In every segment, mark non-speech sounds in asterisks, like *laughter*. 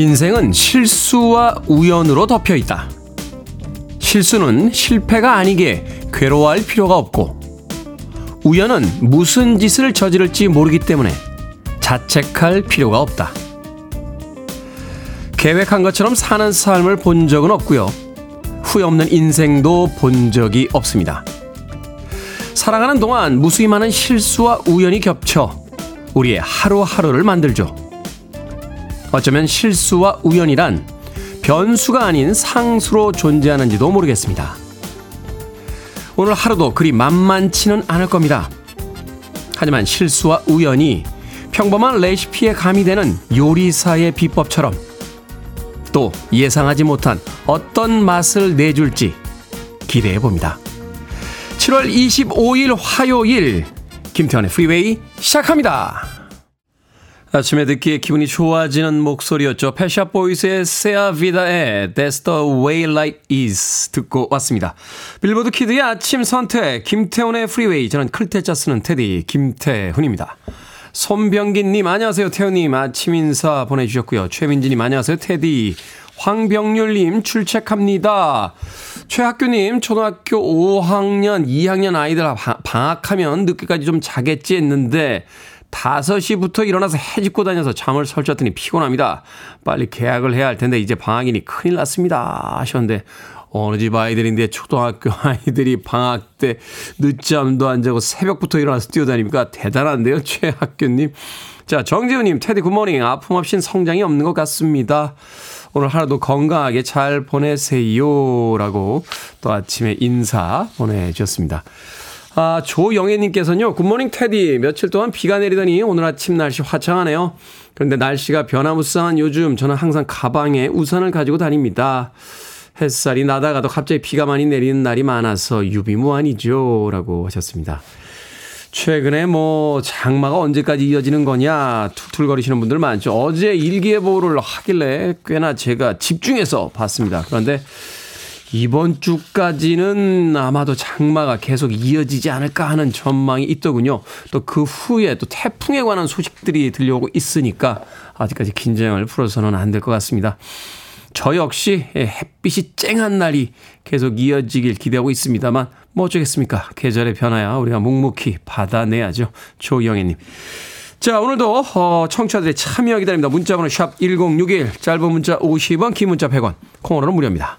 인생은 실수와 우연으로 덮여 있다. 실수는 실패가 아니기에 괴로워할 필요가 없고, 우연은 무슨 짓을 저지를지 모르기 때문에 자책할 필요가 없다. 계획한 것처럼 사는 삶을 본 적은 없고요. 후회 없는 인생도 본 적이 없습니다. 살아가는 동안 무수히 많은 실수와 우연이 겹쳐 우리의 하루하루를 만들죠. 어쩌면 실수와 우연이란 변수가 아닌 상수로 존재하는지도 모르겠습니다. 오늘 하루도 그리 만만치는 않을 겁니다. 하지만 실수와 우연이 평범한 레시피에 가미되는 요리사의 비법처럼 또 예상하지 못한 어떤 맛을 내줄지 기대해 봅니다. 7월 25일 화요일 김태훈의 프리웨이 시작합니다. 아침에 듣기에 기분이 좋아지는 목소리였죠. 펫 샵 보이스의 Se a vida é That's the way life is 듣고 왔습니다. 빌보드 키드의 아침 선택 김태훈의 프리웨이 저는 클 태 자 쓰는 테디 김태훈입니다. 손병기님 안녕하세요 태훈님 아침 인사 보내주셨고요. 최민지님 안녕하세요 테디 황병률님 출첵합니다. 최학규님 초등학교 5학년 2학년 아이들 방학하면 늦게까지 좀 자겠지 했는데 5시부터 일어나서 해집고 다녀서 잠을 설쳤더니 피곤합니다. 빨리 계약을 해야 할 텐데 이제 방학이니 큰일 났습니다. 하셨는데 어느 집 아이들인데 초등학교 *laughs* 아이들이 방학 때 늦잠도 안 자고 새벽부터 일어나서 뛰어다닙니까? 대단한데요, 최학규님. 자, 정재훈님, 테디 굿모닝. 아픔 없인 성장이 없는 것 같습니다. 오늘 하루도 건강하게 잘 보내세요. 라고 또 아침에 인사 보내주셨습니다. 아, 조영애님께서는요, 굿모닝 테디. 며칠 동안 비가 내리더니 오늘 아침 날씨 화창하네요. 그런데 날씨가 변화무쌍한 요즘 저는 항상 가방에 우산을 가지고 다닙니다. 햇살이 나다가도 갑자기 비가 많이 내리는 날이 많아서 유비무환이죠. 라고 하셨습니다. 최근에 뭐 장마가 언제까지 이어지는 거냐 툴툴거리시는 분들 많죠. 어제 일기예보를 하길래 꽤나 제가 집중해서 봤습니다. 그런데 이번 주까지는 아마도 장마가 계속 이어지지 않을까 하는 전망이 있더군요. 또 그 후에 또 태풍에 관한 소식들이 들려오고 있으니까 아직까지 긴장을 풀어서는 안 될 것 같습니다. 저 역시 햇빛이 쨍한 날이 계속 이어지길 기대하고 있습니다만 뭐 어쩌겠습니까? 계절의 변화야 우리가 묵묵히 받아내야죠. 조영애님. 자, 오늘도 어, 청취자들의 참여 기다립니다. 문자번호 샵 1061, 짧은 문자 50원, 긴 문자 100원, 콩으로는 무료입니다.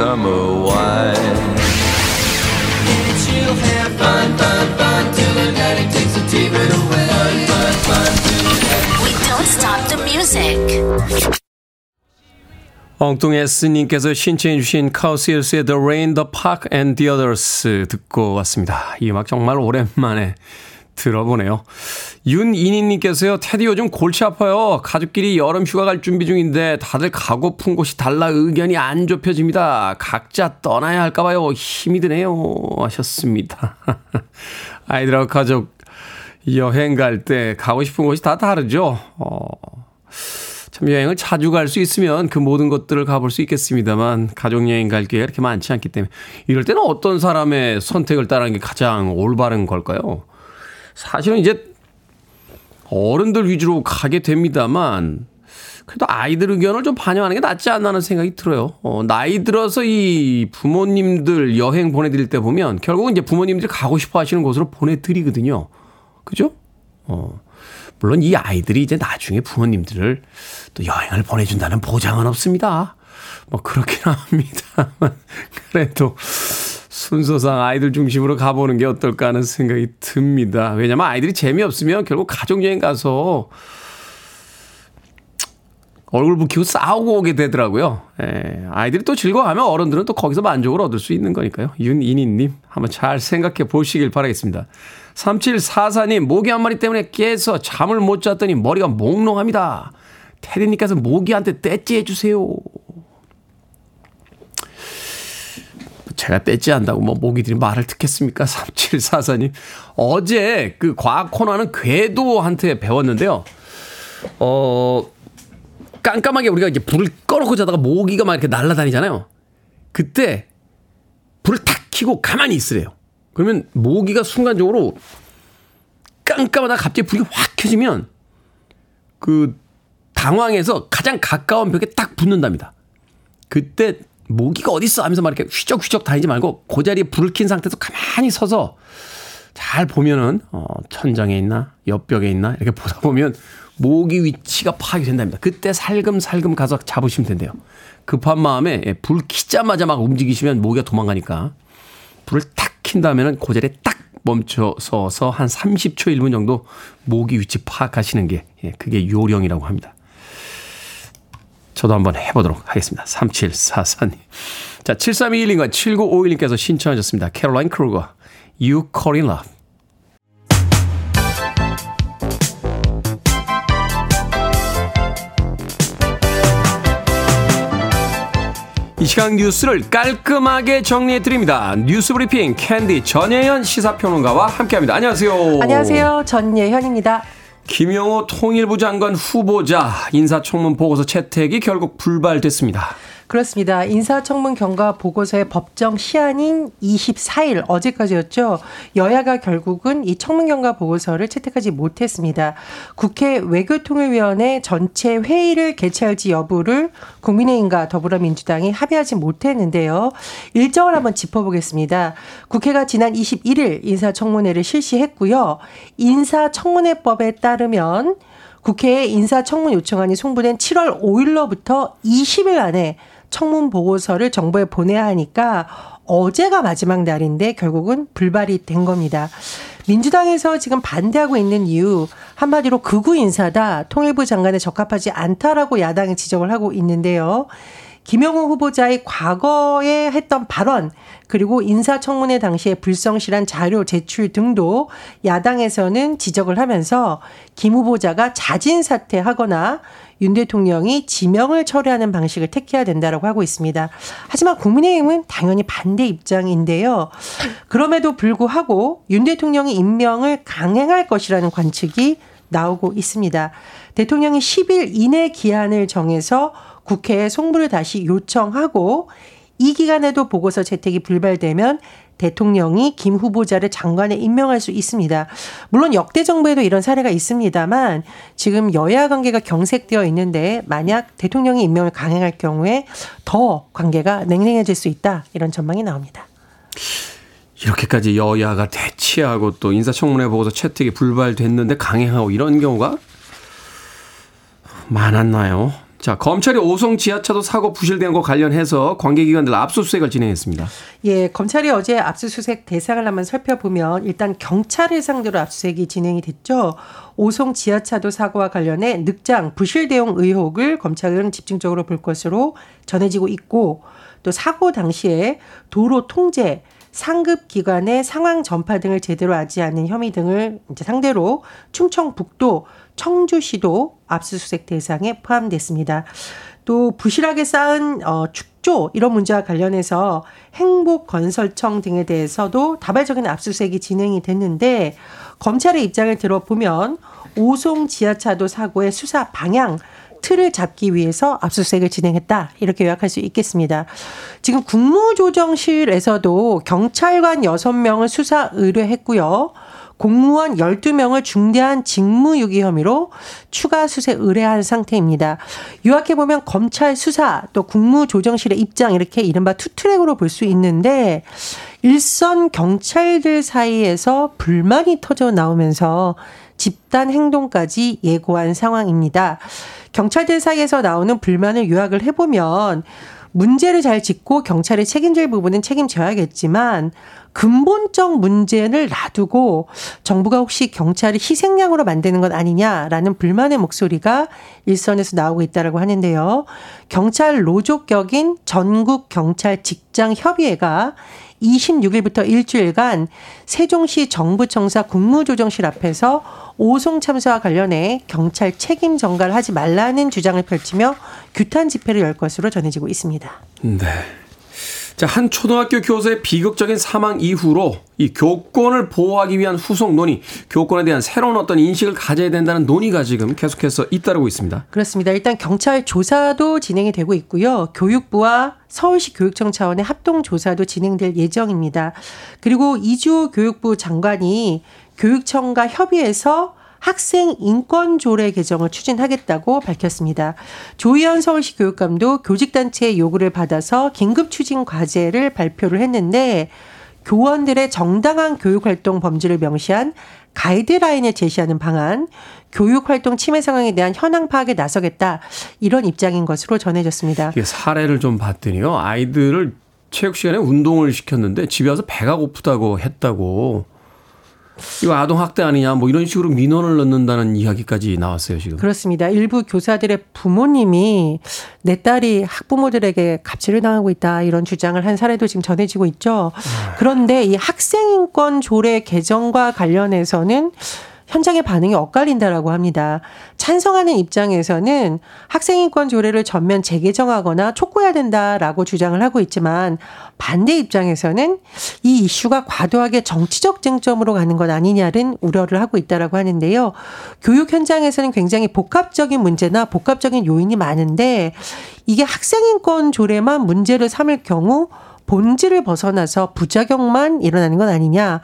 summer wine. She'll have fun, fun, fun till the night takes the TV away. Fun, fun, fun We don't stop the music. 엉뚱 S님께서 신청해 주신 카우시우스의 The Rain, The Park and the Others 듣고 왔습니다. 이 음악 정말 오랜만에 들어보네요. 윤이니님께서요, 테디 요즘 골치 아파요. 가족끼리 여름 휴가 갈 준비 중인데 다들 가고픈 곳이 달라 의견이 안 좁혀집니다. 각자 떠나야 할까봐요. 힘이 드네요. 하셨습니다. *laughs* 아이들하고 가족 여행 갈 때 가고 싶은 곳이 다 다르죠. 어, 참 여행을 자주 갈 수 있으면 그 모든 것들을 가볼 수 있겠습니다만 가족 여행 갈 기회가 이렇게 많지 않기 때문에 이럴 때는 어떤 사람의 선택을 따르는 게 가장 올바른 걸까요? 사실은 이제 어른들 위주로 가게 됩니다만 그래도 아이들 의견을 좀 반영하는 게 낫지 않나 하는 생각이 들어요. 어, 나이 들어서 이 부모님들 여행 보내드릴 때 보면 결국은 이제 부모님들이 가고 싶어 하시는 곳으로 보내드리거든요. 그죠? 어, 물론 이 아이들이 이제 나중에 부모님들을 또 여행을 보내준다는 보장은 없습니다. 뭐 그렇긴 합니다만 *laughs* 그래도 순서상 아이들 중심으로 가보는 게 어떨까 하는 생각이 듭니다. 왜냐면 아이들이 재미없으면 결국 가족여행 가서 얼굴 붉히고 싸우고 오게 되더라고요. 예, 아이들이 또 즐거워하면 어른들은 또 거기서 만족을 얻을 수 있는 거니까요. 윤이니님, 한번 잘 생각해 보시길 바라겠습니다. 3744님, 모기 한 마리 때문에 깨서 잠을 못 잤더니 머리가 몽롱합니다. 테디님께서 모기한테 떼찌 해주세요. 제가 떼지 않다고 뭐 모기들이 말을 듣겠습니까? *laughs* 3744님. 어제 그 과학 코너는 궤도한테 배웠는데요. 어, 깜깜하게 우리가 이제 불을 꺼놓고 자다가 모기가 막 이렇게 날아다니잖아요. 그때 불을 탁 켜고 가만히 있으래요. 그러면 모기가 순간적으로 깜깜하다 갑자기 불이 확 켜지면 그 당황해서 가장 가까운 벽에 딱 붙는답니다. 그때 모기가 어딨어 하면서 막 이렇게 휘적휘적 다니지 말고 그 자리에 불을 킨 상태에서 가만히 서서 잘 보면은 어 천장에 있나 옆벽에 있나 이렇게 보다 보면 모기 위치가 파악이 된답니다. 그때 살금살금 가서 잡으시면 된대요. 급한 마음에 예, 불 키자마자 막 움직이시면 모기가 도망가니까 불을 탁 킨 다음에는 그 자리에 딱 멈춰 서서 한 30초 1분 정도 모기 위치 파악하시는 게 예, 그게 요령이라고 합니다. 저도 한번 해보도록 하겠습니다. 3744님. 자, 7321님과 7951님께서 신청하셨습니다. 캐롤라인 크루거, You Call in Love. 이 시간 뉴스를 깔끔하게 정리해 드립니다. 뉴스 브리핑 캔디 전예현 시사평론가와 함께합니다. 안녕하세요. 안녕하세요. 전예현입니다. 김영호 통일부 장관 후보자 인사청문 보고서 채택이 결국 불발됐습니다. 그렇습니다. 인사청문 경과 보고서의 법정 시한인 24일 어제까지였죠. 여야가 결국은 이 청문 경과 보고서를 채택하지 못했습니다. 국회 외교통일위원회 전체 회의를 개최할지 여부를 국민의힘과 더불어민주당이 합의하지 못했는데요. 일정을 한번 짚어보겠습니다. 국회가 지난 21일 인사청문회를 실시했고요. 인사청문회법에 따르면 국회에 인사청문 요청안이 송부된 7월 5일로부터 20일 안에 청문 보고서를 정부에 보내야 하니까 어제가 마지막 날인데 결국은 불발이 된 겁니다. 민주당에서 지금 반대하고 있는 이유 한마디로 극우 인사다 통일부 장관에 적합하지 않다라고 야당이 지적을 하고 있는데요. 김영호 후보자의 과거에 했던 발언 그리고 인사청문회 당시에 불성실한 자료 제출 등도 야당에서는 지적을 하면서 김 후보자가 자진 사퇴하거나 윤 대통령이 지명을 처리하는 방식을 택해야 된다라고 하고 있습니다. 하지만 국민의힘은 당연히 반대 입장인데요. 그럼에도 불구하고 윤 대통령이 임명을 강행할 것이라는 관측이 나오고 있습니다. 대통령이 10일 이내 기한을 정해서 국회에 송부를 다시 요청하고 이 기간에도 보고서 채택이 불발되면 대통령이 김 후보자를 장관에 임명할 수 있습니다. 물론 역대 정부에도 이런 사례가 있습니다만 지금 여야 관계가 경색되어 있는데 만약 대통령이 임명을 강행할 경우에 더 관계가 냉랭해질 수 있다 이런 전망이 나옵니다. 이렇게까지 여야가 대치하고 또 인사청문회 보고서 채택이 불발됐는데 강행하고 이런 경우가 많았나요? 자, 검찰이 오송 지하차도 사고 부실된 거 관련해서 관계기관들 압수수색을 진행했습니다. 예, 검찰이 어제 압수수색 대상을 한번 살펴보면 일단 경찰을 상대로 압수수색이 진행이 됐죠. 오송 지하차도 사고와 관련해 늑장 부실 대응 의혹을 검찰은 집중적으로 볼 것으로 전해지고 있고 또 사고 당시에 도로 통제 상급 기관의 상황 전파 등을 제대로 하지 않는 혐의 등을 이제 상대로 충청북도 청주시도 압수수색 대상에 포함됐습니다. 또 부실하게 쌓은 어, 축조 이런 문제와 관련해서 행복건설청 등에 대해서도 다발적인 압수수색이 진행이 됐는데 검찰의 입장을 들어보면 오송 지하차도 사고의 수사 방향 틀을 잡기 위해서 압수수색을 진행했다. 이렇게 요약할 수 있겠습니다. 지금 국무조정실에서도 경찰관 6명을 수사 의뢰했고요. 공무원 12명을 중대한 직무유기 혐의로 추가 수색 의뢰한 상태입니다. 요약해보면 검찰 수사 또 국무조정실의 입장 이렇게 이른바 투트랙으로 볼 수 있는데 일선 경찰들 사이에서 불만이 터져 나오면서 집단 행동까지 예고한 상황입니다. 경찰들 사이에서 나오는 불만을 요약을 해보면 문제를 잘 짚고 경찰이 책임질 부분은 책임져야겠지만 근본적 문제를 놔두고 정부가 혹시 경찰을 희생양으로 만드는 것 아니냐라는 불만의 목소리가 일선에서 나오고 있다라고 하는데요. 경찰 노조격인 전국 경찰 직장 협의회가 26일부터 일주일간 세종시 정부청사 국무조정실 앞에서 오송 참사와 관련해 경찰 책임 전가를 하지 말라는 주장을 펼치며 규탄 집회를 열 것으로 전해지고 있습니다. 네. 자, 한 초등학교 교사의 비극적인 사망 이후로 이 교권을 보호하기 위한 후속 논의, 교권에 대한 새로운 어떤 인식을 가져야 된다는 논의가 지금 계속해서 잇따르고 있습니다. 그렇습니다. 일단 경찰 조사도 진행이 되고 있고요. 교육부와 서울시 교육청 차원의 합동 조사도 진행될 예정입니다. 그리고 이주호 교육부 장관이 교육청과 협의해서 학생 인권 조례 개정을 추진하겠다고 밝혔습니다. 조희연 서울시 교육감도 교직단체의 요구를 받아서 긴급 추진 과제를 발표를 했는데 교원들의 정당한 교육활동 범죄를 명시한 가이드라인을 제시하는 방안, 교육활동 침해 상황에 대한 현황 파악에 나서겠다 이런 입장인 것으로 전해졌습니다. 이게 사례를 좀 봤더니요 아이들을 체육 시간에 운동을 시켰는데 집에 와서 배가 고프다고 했다고 이거 아동 학대 아니냐 뭐 이런 식으로 민원을 넣는다는 이야기까지 나왔어요 지금. 그렇습니다. 일부 교사들의 부모님이 내 딸이 학부모들에게 갑질을 당하고 있다 이런 주장을 한 사례도 지금 전해지고 있죠. 네. 그런데 이 학생인권 조례 개정과 관련해서는 현장의 반응이 엇갈린다라고 합니다. 찬성하는 입장에서는 학생인권 조례를 전면 재개정하거나 촉구해야 된다라고 주장을 하고 있지만 반대 입장에서는 이 이슈가 과도하게 정치적 쟁점으로 가는 것 아니냐는 우려를 하고 있다라고 하는데요. 교육 현장에서는 굉장히 복합적인 문제나 복합적인 요인이 많은데 이게 학생인권 조례만 문제를 삼을 경우 본질을 벗어나서 부작용만 일어나는 건 아니냐.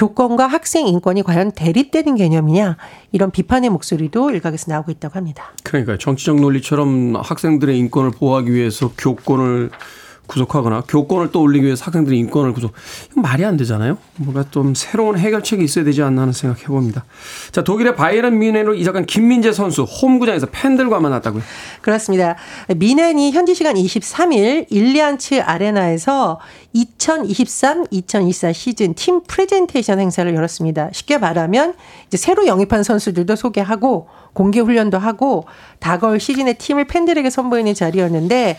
교권과 학생 인권이 과연 대립되는 개념이냐 이런 비판의 목소리도 일각에서 나오고 있다고 합니다. 그러니까 정치적 논리처럼 학생들의 인권을 보호하기 위해서 교권을 구속하거나 교권을 또 올리기 위해서 학생들의 인권을 구속. 이건 말이 안 되잖아요. 뭔가 좀 새로운 해결책이 있어야 되지 않나 하는 생각 해 봅니다. 자, 독일의 바이에른 뮌헨으로 이적한 김민재 선수 홈구장에서 팬들과 만났다고요? 그렇습니다. 미넨이 현지 시간 23일 일리안츠 아레나에서 2023-2024 시즌 팀 프레젠테이션 행사를 열었습니다. 쉽게 말하면 이제 새로 영입한 선수들도 소개하고 공개 훈련도 하고 다가올 시즌의 팀을 팬들에게 선보이는 자리였는데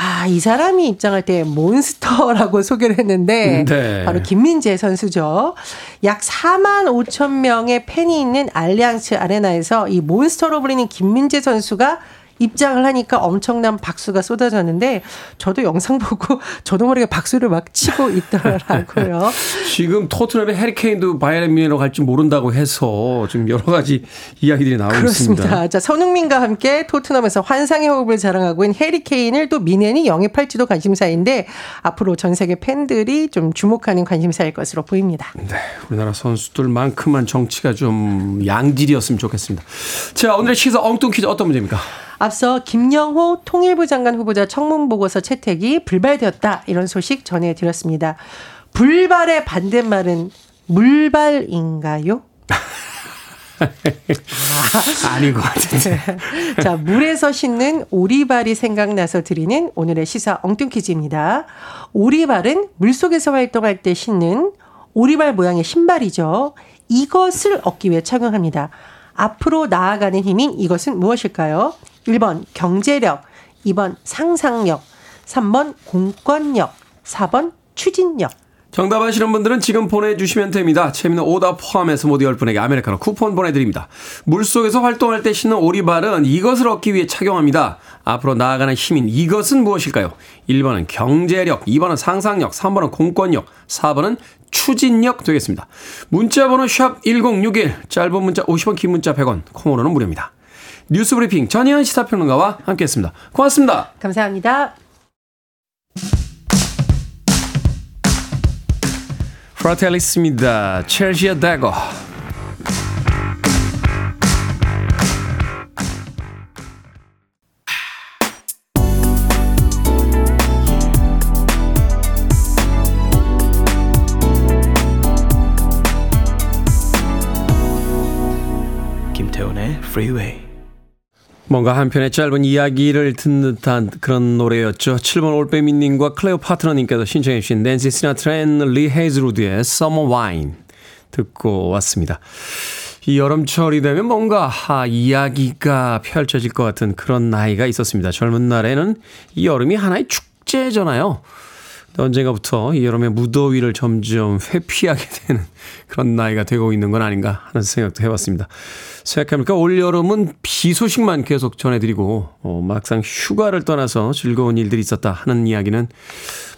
아, 이 사람이 입장할 때 몬스터라고 *laughs* 소개를 했는데 네. 바로 김민재 선수죠. 약 4만 5천 명의 팬이 있는 알리앙스 아레나에서 이 몬스터로 불리는 김민재 선수가 입장을 하니까 엄청난 박수가 쏟아졌는데 저도 영상 보고 *laughs* 저도 모르게 박수를 막 치고 있더라고요. *laughs* 지금 토트넘의 해리케인도 바이에른 뮌헨으로 갈지 모른다고 해서 지금 여러 가지 이야기들이 나오고 그렇습니다. 있습니다. 자, 손흥민과 함께 토트넘에서 환상의 호흡을 자랑하고 있는 해리케인을 또 뮌헨이 영입할지도 관심사인데 앞으로 전 세계 팬들이 좀 주목하는 관심사일 것으로 보입니다. 네, 우리나라 선수들만큼만 정치가 좀 양질이었으면 좋겠습니다. 자, 오늘의 시사 엉뚱 퀴즈 어떤 문제입니까? 앞서 김영호 통일부 장관 후보자 청문 보고서 채택이 불발되었다 이런 소식 전해드렸습니다. 불발의 반대말은 물발인가요? 아, *laughs* 아닌 것 같은데. *laughs* 자, 물에서 씻는 오리발이 생각나서 드리는 오늘의 시사 엉뚱 퀴즈입니다. 오리발은 물속에서 활동할 때 신는 오리발 모양의 신발이죠. 이것을 얻기 위해 착용합니다. 앞으로 나아가는 힘인 이것은 무엇일까요? 1번 경제력, 2번 상상력, 3번 공권력, 4번 추진력. 정답 아시는 분들은 지금 보내주시면 됩니다. 재미는 오답 포함해서 모두 10분에게 아메리카노 쿠폰 보내드립니다. 물속에서 활동할 때 신는 오리발은 이것을 얻기 위해 착용합니다. 앞으로 나아가는 힘인 이것은 무엇일까요? 1번은 경제력, 2번은 상상력, 3번은 공권력, 4번은 추진력 되겠습니다. 문자 번호 샵 1061, 짧은 문자 50원, 긴 문자 100원, 콩으로는 무료입니다. 뉴스 브리핑 전희연 시사평론가와 함께했습니다. 고맙습니다. 감사합니다. 프라텔리스입니다. 첼시아 다거. 김태훈의 Freeway. 뭔가 한편의 짧은 이야기를 듣는 듯한 그런 노래였죠. 7번 올빼미님과 클레오 파트너님께서 신청해 주신 낸시 시나트라 앤리 헤이즈루드의 Summer Wine 듣고 왔습니다. 이 여름철이 되면 뭔가 하, 이야기가 펼쳐질 것 같은 그런 나이가 있었습니다. 젊은 날에는 이 여름이 하나의 축제잖아요. 언젠가부터 이 여름의 무더위를 점점 회피하게 *laughs* 되는 그런 나이가 되고 있는 건 아닌가 하는 생각도 해봤습니다. 생각해보니까 올여름은 비 소식만 계속 전해드리고 어, 막상 휴가를 떠나서 즐거운 일들이 있었다 하는 이야기는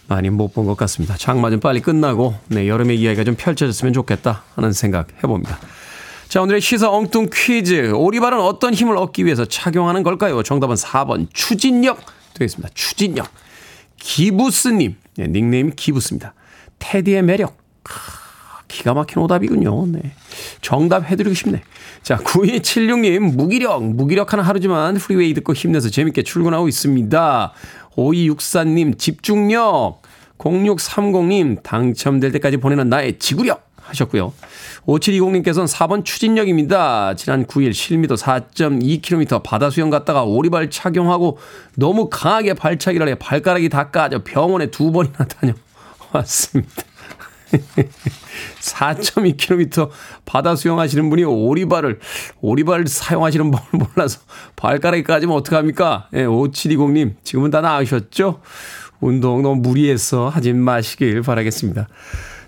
많이 못 본 것 같습니다. 장마 좀 빨리 끝나고 네, 여름의 이야기가 좀 펼쳐졌으면 좋겠다 하는 생각 해봅니다. 자, 오늘의 시사 엉뚱 퀴즈. 오리발은 어떤 힘을 얻기 위해서 착용하는 걸까요? 정답은 4번 추진력 되겠습니다. 추진력. 기부스님. 네, 닉네임이 기부스입니다. 테디의 매력. 기가 막힌 오답이군요. 네. 정답 해드리고 싶네. 자, 9276님, 무기력. 무기력한 하루지만 프리웨이 듣고 힘내서 재밌게 출근하고 있습니다. 5264님, 집중력. 0630님, 당첨될 때까지 보내는 나의 지구력. 하셨고요. 5720님께서는 4번 추진력입니다. 지난 9일 실미도 4.2km 바다 수영 갔다가 오리발 착용하고 너무 강하게 발차기를 해 발가락이 다 까져 병원에 두 번이나 다녀왔습니다. *laughs* 4.2km *laughs* 바다 수영하시는 분이 오리발을, 오리발을 사용하시는 법을 몰라서 발가락이 까지면 어떡합니까? 예, 5720님, 지금은 다 나으셨죠? 운동 너무 무리해서 하지 마시길 바라겠습니다.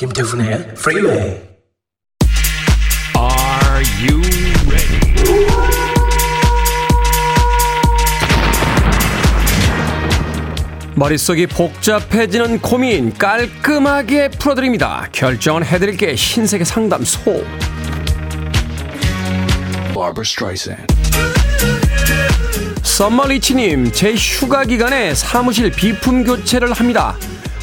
김태훈의 Freeway. Are you ready? 머릿속이 복잡해지는 고민 깔끔하게 풀어드립니다. 결정은 해드릴게 신세계 상담소. Barbara Streisand. 썸머리치님, 제 휴가 기간에 사무실 비품 교체를 합니다.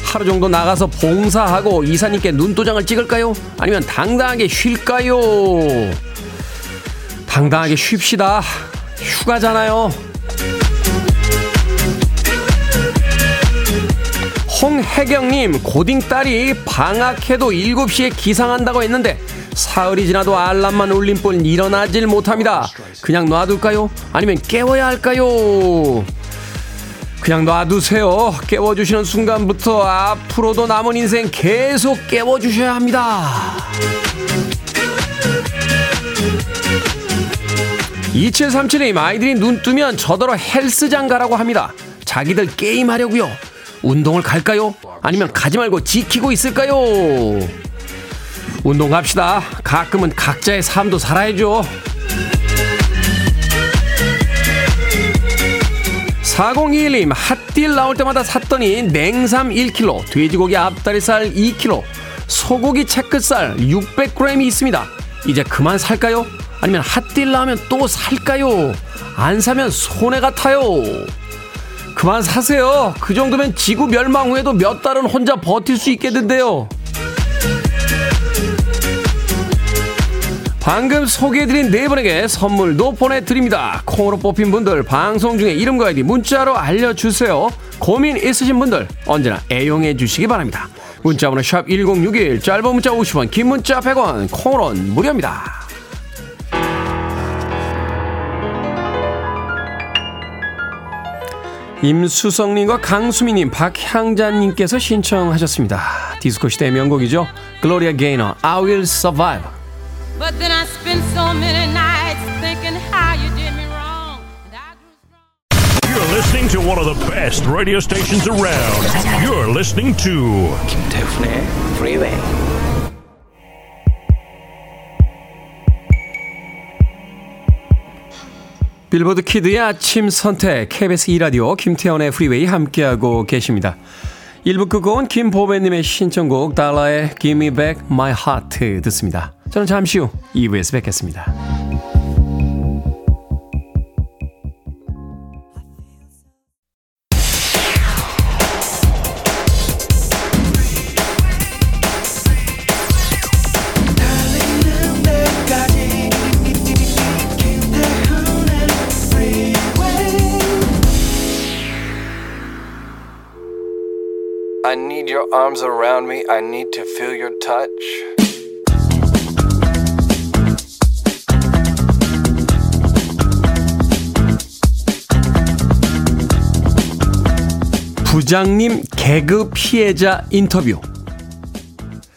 하루 정도 나가서 봉사하고 이사님께 눈도장을 찍을까요? 아니면 당당하게 쉴까요? 당당하게 쉽시다. 휴가잖아요. 홍혜경님, 고딩 딸이 방학해도 7시에 기상한다고 했는데, 사흘이 지나도 알람만 울린 뿐 일어나질 못합니다. 그냥 놔둘까요? 아니면 깨워야 할까요? 그냥 놔두세요. 깨워주시는 순간부터 앞으로도 남은 인생 계속 깨워주셔야 합니다. 2737님, 아이들이 눈 뜨면 저더러 헬스장 가라고 합니다. 자기들 게임하려고요. 운동을 갈까요? 아니면 가지 말고 지키고 있을까요? 운동 갑시다. 가끔은 각자의 삶도 살아야죠. 4021님, 핫딜 나올 때마다 샀더니 냉삼 1kg, 돼지고기 앞다리살 2kg, 소고기 채끝살 600g이 있습니다. 이제 그만 살까요? 아니면 핫딜 나오면 또 살까요? 안 사면 손해 같아요. 그만 사세요. 그 정도면 지구 멸망 후에도 몇 달은 혼자 버틸 수 있겠는데요. 방금 소개해드린 네 분에게 선물도 보내드립니다. 콩으로 뽑힌 분들 방송 중에 이름과 아이디 문자로 알려주세요. 고민 있으신 분들 언제나 애용해 주시기 바랍니다. 문자번호 샵 1061 짧은 문자 50원 긴 문자 100원 콩으로는 무료입니다. 임수성님과 강수미님, 박향자님께서 신청하셨습니다. 디스코 시대의 명곡이죠. 글로리아 게이너, I Will Survive. But then I spent so many nights thinking how you did me wrong. And I grew strong. You're listening to one of the best radio stations around. You're listening to 김태훈의 Freeway. 빌보드 키드의 아침 선택 KBS 2라디오 김태훈의 프리웨이 함께하고 계십니다. 1부 끝곡은 김보배님의 신청곡 달러의 Give Me Back My Heart 듣습니다. 저는 잠시 후 2부에서 뵙겠습니다. 부장님 개그 피해자 인터뷰.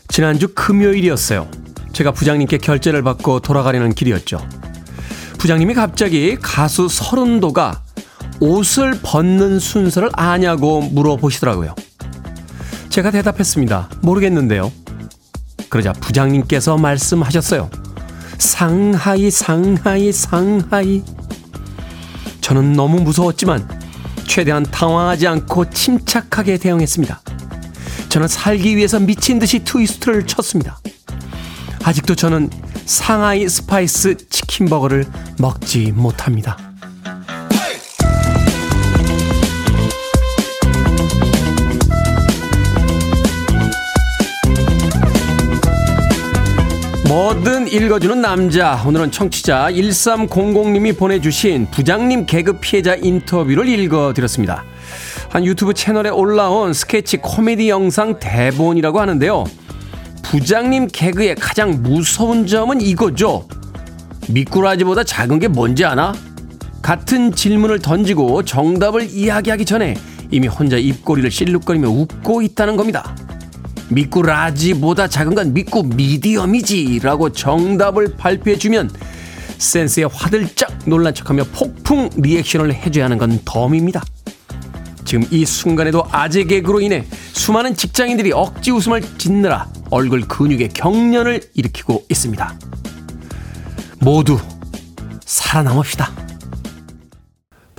지난주 금요일이었어요. 제가 부장님께 결제를 받고 돌아가려는 길이었죠. 부장님이 갑자기 가수 서른도가 옷을 벗는 순서를 아냐고 물어보시더라고요. 제가 대답했습니다. 모르겠는데요. 그러자 부장님께서 말씀하셨어요. 상하이, 상하이, 상하이. 저는 너무 무서웠지만 최대한 당황하지 않고 침착하게 대응했습니다. 저는 살기 위해서 미친 듯이 트위스트를 쳤습니다. 아직도 저는 상하이 스파이스 치킨 버거를 먹지 못합니다. 뭐든 읽어주는 남자. 오늘은 청취자 1300님이 보내주신 부장님 개그 피해자 인터뷰를 읽어드렸습니다. 한 유튜브 채널에 올라온 스케치 코미디 영상 대본이라고 하는데요. 부장님 개그의 가장 무서운 점은 이거죠. 미꾸라지보다 작은 게 뭔지 아나? 같은 질문을 던지고 정답을 이야기하기 전에 이미 혼자 입꼬리를 실룩거리며 웃고 있다는 겁니다. 미꾸라지보다 작은 건 미꾸 미디엄이지 라고 정답을 발표해주면 센스에 화들짝 놀란 척하며 폭풍 리액션을 해줘야 하는 건 덤입니다. 지금 이 순간에도 아재 개그로 인해 수많은 직장인들이 억지 웃음을 짓느라 얼굴 근육에 경련을 일으키고 있습니다. 모두 살아남읍시다.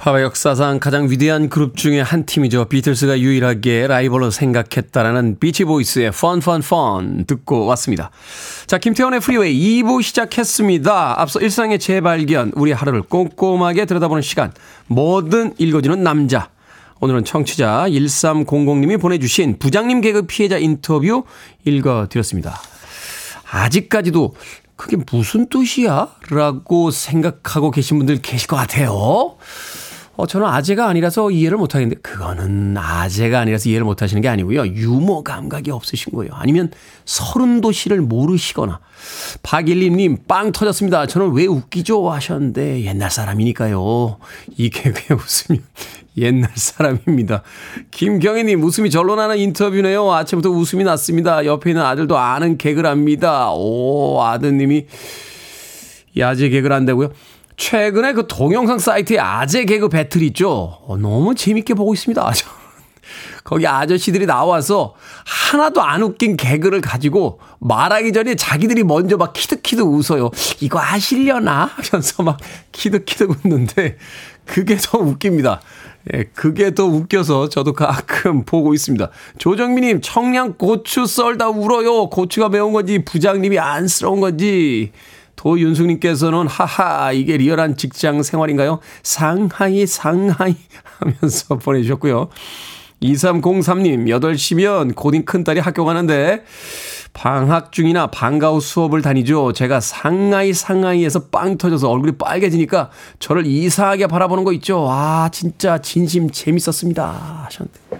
팝의 역사상 가장 위대한 그룹 중에 한 팀이죠. 비틀스가 유일하게 라이벌로 생각했다라는 비치보이스의 Fun 듣고 왔습니다. 자, 김태훈의 프리웨이 2부 시작했습니다. 앞서 일상의 재발견, 우리 하루를 꼼꼼하게 들여다보는 시간, 뭐든 읽어주는 남자. 오늘은 청취자 1300님이 보내주신 부장님 개그 피해자 인터뷰 읽어드렸습니다. 아직까지도 그게 무슨 뜻이야? 라고 생각하고 계신 분들 계실 것 같아요. 어, 저는 아재가 아니라서 이해를 못 하겠는데, 그거는 아재가 아니라서 이해를 못 하시는 게 아니고요. 유머 감각이 없으신 거예요. 아니면 서른도시를 모르시거나. 박일림님, 빵 터졌습니다. 저는 왜 웃기죠? 하셨는데, 옛날 사람이니까요. 이 개그에 웃으면 옛날 사람입니다. 김경희님, 웃음이 절로 나는 인터뷰네요. 아침부터 웃음이 났습니다. 옆에 있는 아들도 아는 개그랍니다. 오, 아드님이 야재 개그를 한다고요? 최근에 그 동영상 사이트에 아재 개그 배틀 있죠? 어, 너무 재밌게 보고 있습니다. *laughs* 거기 아저씨들이 나와서 하나도 안 웃긴 개그를 가지고 말하기 전에 자기들이 먼저 막 키득키득 웃어요. 이거 하시려나? 하면서 막 키득키득 웃는데 그게 더 웃깁니다. 예, 그게 더 웃겨서 저도 가끔 보고 있습니다. 조정민님, 청양 고추 썰다 울어요. 고추가 매운 건지, 부장님이 안쓰러운 건지. 도윤숙님께서는 하하 이게 리얼한 직장 생활인가요? 상하이 상하이 하면서 *laughs* 보내주셨고요. 2303님 8시면 고딩 큰딸이 학교 가는데 방학 중이나 방과 후 수업을 다니죠. 제가 상하이 상하이에서 빵 터져서 얼굴이 빨개지니까 저를 이상하게 바라보는 거 있죠. 아 진짜 진심 재밌었습니다 하셨는데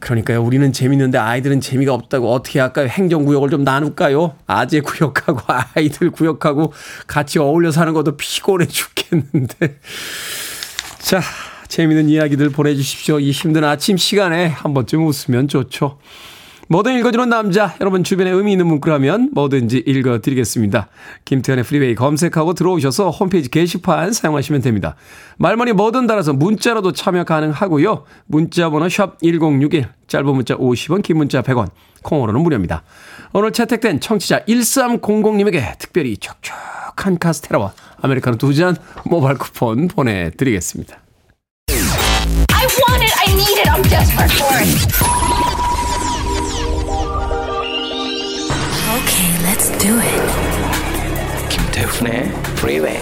그러니까요. 우리는 재밌는데 아이들은 재미가 없다고 어떻게 할까요? 행정구역을 좀 나눌까요? 아재 구역하고 *laughs* 아이들 구역하고 같이 어울려 사는 것도 피곤해 죽겠는데. 자, 재미있는 이야기들 보내주십시오. 이 힘든 아침 시간에 한 번쯤 웃으면 좋죠. 뭐든 읽어주는 남자, 여러분 주변에 의미 있는 문구라면 뭐든지 읽어드리겠습니다. 김태훈의 프리웨이 검색하고 들어오셔서 홈페이지 게시판 사용하시면 됩니다. 말머리 뭐든 달아서 문자로도 참여 가능하고요. 문자 번호 샵 1061, 짧은 문자 50원, 긴 문자 100원, 콩으로는 무료입니다. 오늘 채택된 청취자 1300님에게 특별히 촉촉한 카스테라와 아메리카노 두 잔 모바일 쿠폰 보내드리겠습니다. I want it. I need it. I'm desperate for it. Do it. 김태훈의 Freeway.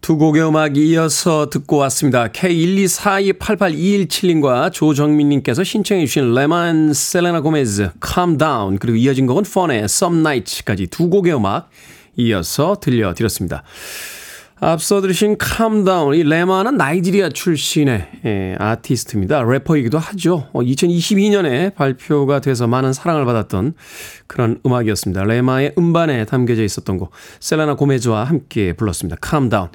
두 곡의 음악 이어서 듣고 왔습니다. K124288217님과 조정민님께서 신청해 주신 레만 셀레나 고메즈 Calm Down 그리고 이어진 곡은 펀의 Some Night까지 두 곡의 음악 이어서 들려드렸습니다. 앞서 들으신 캄다운, 이 레마는 나이지리아 출신의 예, 아티스트입니다. 래퍼이기도 하죠. 어, 2022년에 발표가 돼서 많은 사랑을 받았던 그런 음악이었습니다. 레마의 음반에 담겨져 있었던 곡, 셀레나 고메즈와 함께 불렀습니다. Calm Down.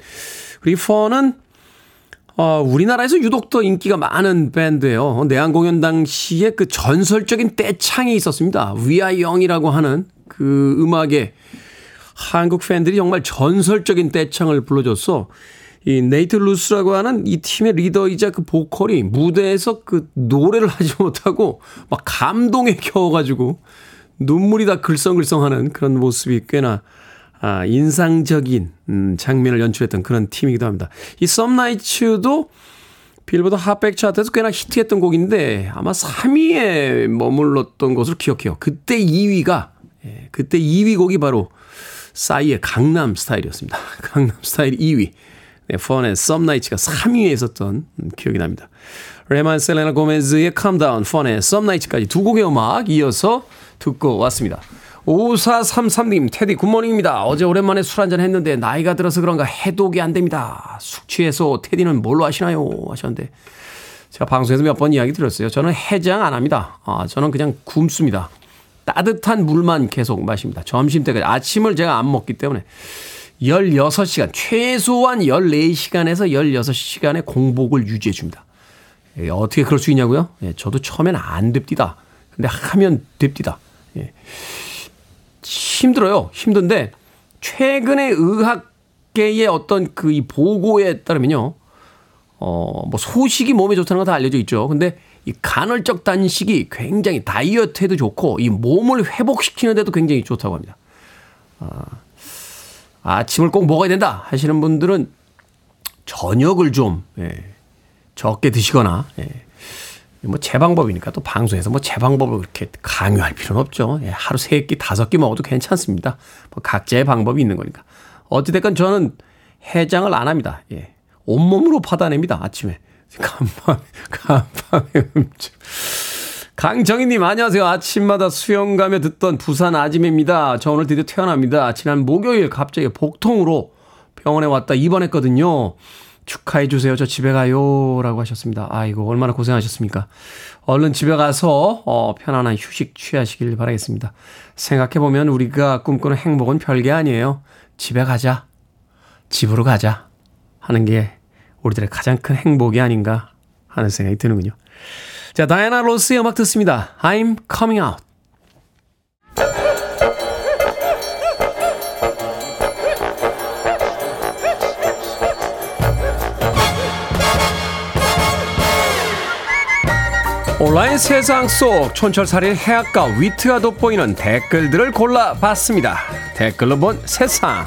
그리고 펀은 어, 우리나라에서 유독 더 인기가 많은 밴드예요. 내한 공연 당시에 그 전설적인 떼창이 있었습니다. We Are Young이라고 하는 그 음악에 한국 팬들이 정말 전설적인 떼창을 불러줬어. 이 네이트 루스라고 하는 이 팀의 리더이자 그 보컬이 무대에서 그 노래를 하지 못하고 막 감동에 겨워가지고 눈물이 다 글썽글썽하는 그런 모습이 꽤나 아, 인상적인 음, 장면을 연출했던 그런 팀이기도 합니다. 이 썸나이츠도 빌보드 핫백 차트에서 꽤나 히트했던 곡인데 아마 3위에 머물렀던 것으로 기억해요. 그때 2위가 예, 그때 2위 곡이 바로 싸이의 강남 스타일이었습니다. *laughs* 강남 스타일 2위. 네, 펀의 썸나이츠가 3위에 있었던 기억이 납니다. 레마 셀레나 고메즈의 Calm Down, 펀의 Some Nights까지 두 곡의 음악 이어서 듣고 왔습니다. 5433님, 테디 굿모닝입니다. 어제 오랜만에 술 한잔 했는데 나이가 들어서 그런가 해독이 안 됩니다. 숙취 해소 테디는 뭘로 하시나요? 하셨는데 제가 방송에서 몇 번 이야기 드렸어요. 저는 해장 안 합니다. 아, 저는 그냥 굶습니다. 따뜻한 물만 계속 마십니다. 점심 때까지. 아침을 제가 안 먹기 때문에 16시간, 최소한 14시간에서 16시간의 공복을 유지해 줍니다. 예, 어떻게 그럴 수 있냐고요? 예, 저도 처음엔 안 됩디다. 근데 하면 됩디다. 예. 힘들어요. 힘든데 최근의 의학계의 어떤 그 이 보고에 따르면요. 어, 뭐 소식이 몸에 좋다는 건 다 알려져 있죠. 근데 이 간헐적 단식이 굉장히 다이어트에도 좋고 이 몸을 회복시키는 데도 굉장히 좋다고 합니다. 아, 아침을 꼭 먹어야 된다 하시는 분들은 저녁을 좀 예, 적게 드시거나 예, 뭐제 방법이니까 또 방송에서 뭐 제 방법을 그렇게 강요할 필요는 없죠. 예, 하루 세 끼, 다섯 끼 먹어도 괜찮습니다. 뭐 각자의 방법이 있는 거니까. 어찌됐건 저는 해장을 안 합니다. 예. 온몸으로 받아냅니다. 아침에. 간밤, 간밤에 음주. 강정희님, 안녕하세요. 아침마다 수영 가며 듣던 부산 아침입니다. 저 오늘 드디어 태어납니다. 지난 목요일 갑자기 복통으로 병원에 왔다 입원했거든요. 축하해주세요. 저 집에 가요. 라고 하셨습니다. 아이고, 얼마나 고생하셨습니까? 얼른 집에 가서, 어, 편안한 휴식 취하시길 바라겠습니다. 생각해보면 우리가 꿈꾸는 행복은 별게 아니에요. 집에 가자. 집으로 가자. 하는 게 우리들의 가장 큰 행복이 아닌가 하는 생각이 드는군요. 자, 다이아나 로스의 음악 듣습니다. I'm coming out. 온라인 세상 속 촌철살인 해악과 위트가 돋보이는 댓글들을 골라봤습니다. 댓글로 본 세상.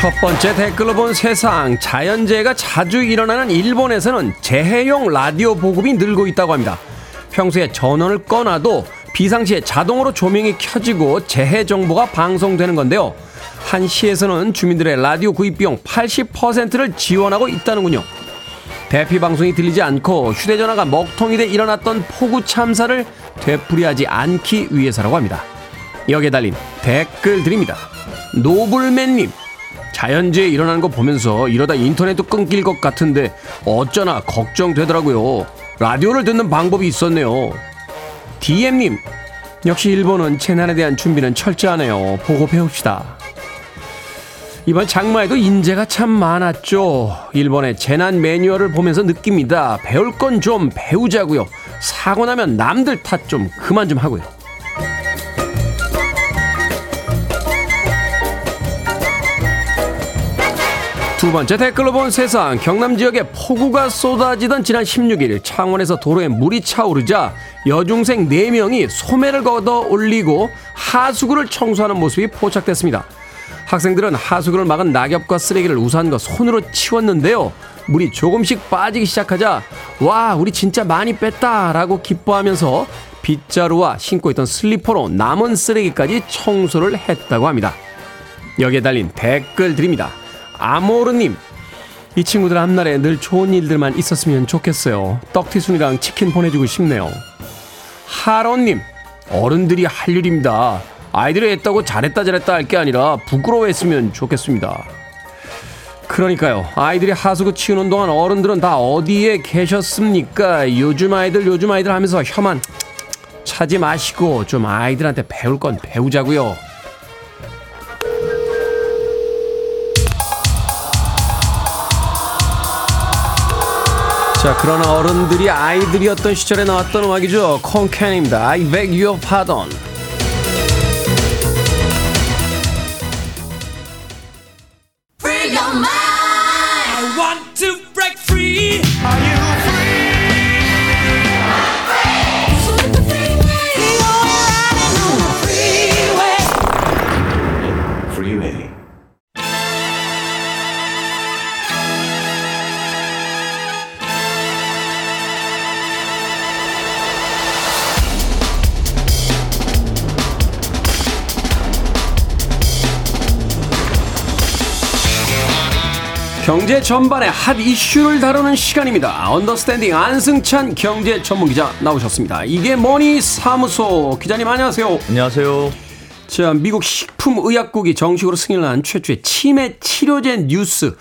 첫 번째 댓글로 본 세상 자연재해가 자주 일어나는 일본에서는 재해용 라디오 보급이 늘고 있다고 합니다. 평소에 전원을 꺼놔도 비상시에 자동으로 조명이 켜지고 재해 정보가 방송되는 건데요. 한 시에서는 주민들의 라디오 구입 비용 80%를 지원하고 있다는군요. 대피 방송이 들리지 않고 휴대전화가 먹통이 돼 일어났던 폭우 참사를 되풀이하지 않기 위해서라고 합니다. 여기에 달린 댓글 드립니다. 노블맨님, 자연재해 일어나는 거 보면서 이러다 인터넷도 끊길 것 같은데 어쩌나 걱정되더라고요. 라디오를 듣는 방법이 있었네요. DM님, 역시 일본은 재난에 대한 준비는 철저하네요. 보고 배웁시다. 이번 장마에도 인재가 참 많았죠. 일본의 재난 매뉴얼을 보면서 느낍니다. 배울 건 좀 배우자고요. 사고 나면 남들 탓 좀 그만 좀 하고요. 두 번째 댓글로 본 세상 경남 지역에 폭우가 쏟아지던 지난 16일 창원에서 도로에 물이 차오르자 여중생 4명이 소매를 걷어 올리고 하수구를 청소하는 모습이 포착됐습니다. 학생들은 하수구를 막은 낙엽과 쓰레기를 우산과 손으로 치웠는데요. 물이 조금씩 빠지기 시작하자 와 우리 진짜 많이 뺐다 라고 기뻐하면서 빗자루와 신고 있던 슬리퍼로 남은 쓰레기까지 청소를 했다고 합니다. 여기에 달린 댓글 드립니다. 아모르님, 이 친구들 앞날에 늘 좋은 일들만 있었으면 좋겠어요. 떡튀순이랑 치킨 보내주고 싶네요. 하론님, 어른들이 할 일입니다. 아이들이 했다고 잘했다 잘했다 할 게 아니라 부끄러워했으면 좋겠습니다. 그러니까요. 아이들이 하수구 치우는 동안 어른들은 다 어디에 계셨습니까? 요즘 아이들 요즘 아이들 하면서 혀만 차지 마시고 좀 아이들한테 배울 건 배우자고요. 자, 그러나 어른들이 아이들이었던 시절에 나왔던 음악이죠. 콩캔입니다. I beg your pardon. 경제 전반의 핫 이슈를 다루는 시간입니다. 언더스탠딩 안승찬 경제 전문 기자 나오셨습니다. 이게 머니 사무소 기자님 안녕하세요. 안녕하세요. 자, 미국 식품의약국이 정식으로 승인을 한 최초의 치매 치료제 뉴스.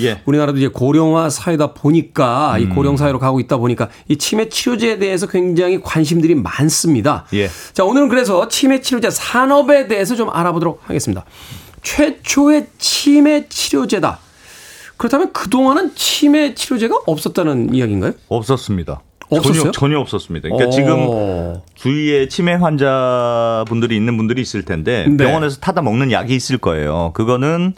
예. 우리나라도 이제 고령화 사회다 보니까 이 고령 사회로 가고 있다 보니까 이 치매 치료제에 대해서 굉장히 관심들이 많습니다. 예. 자, 오늘은 그래서 치매 치료제 산업에 대해서 좀 알아보도록 하겠습니다. 최초의 치매 치료제다. 그렇다면 그동안은 치매 치료제가 없었다는 이야기인가요? 없었습니다. 없었어요? 전혀, 전혀 없었습니다. 그러니까 어. 지금 주위에 치매 환자분들이 있는 분들이 있을 텐데 네. 병원에서 타다 먹는 약이 있을 거예요. 그거는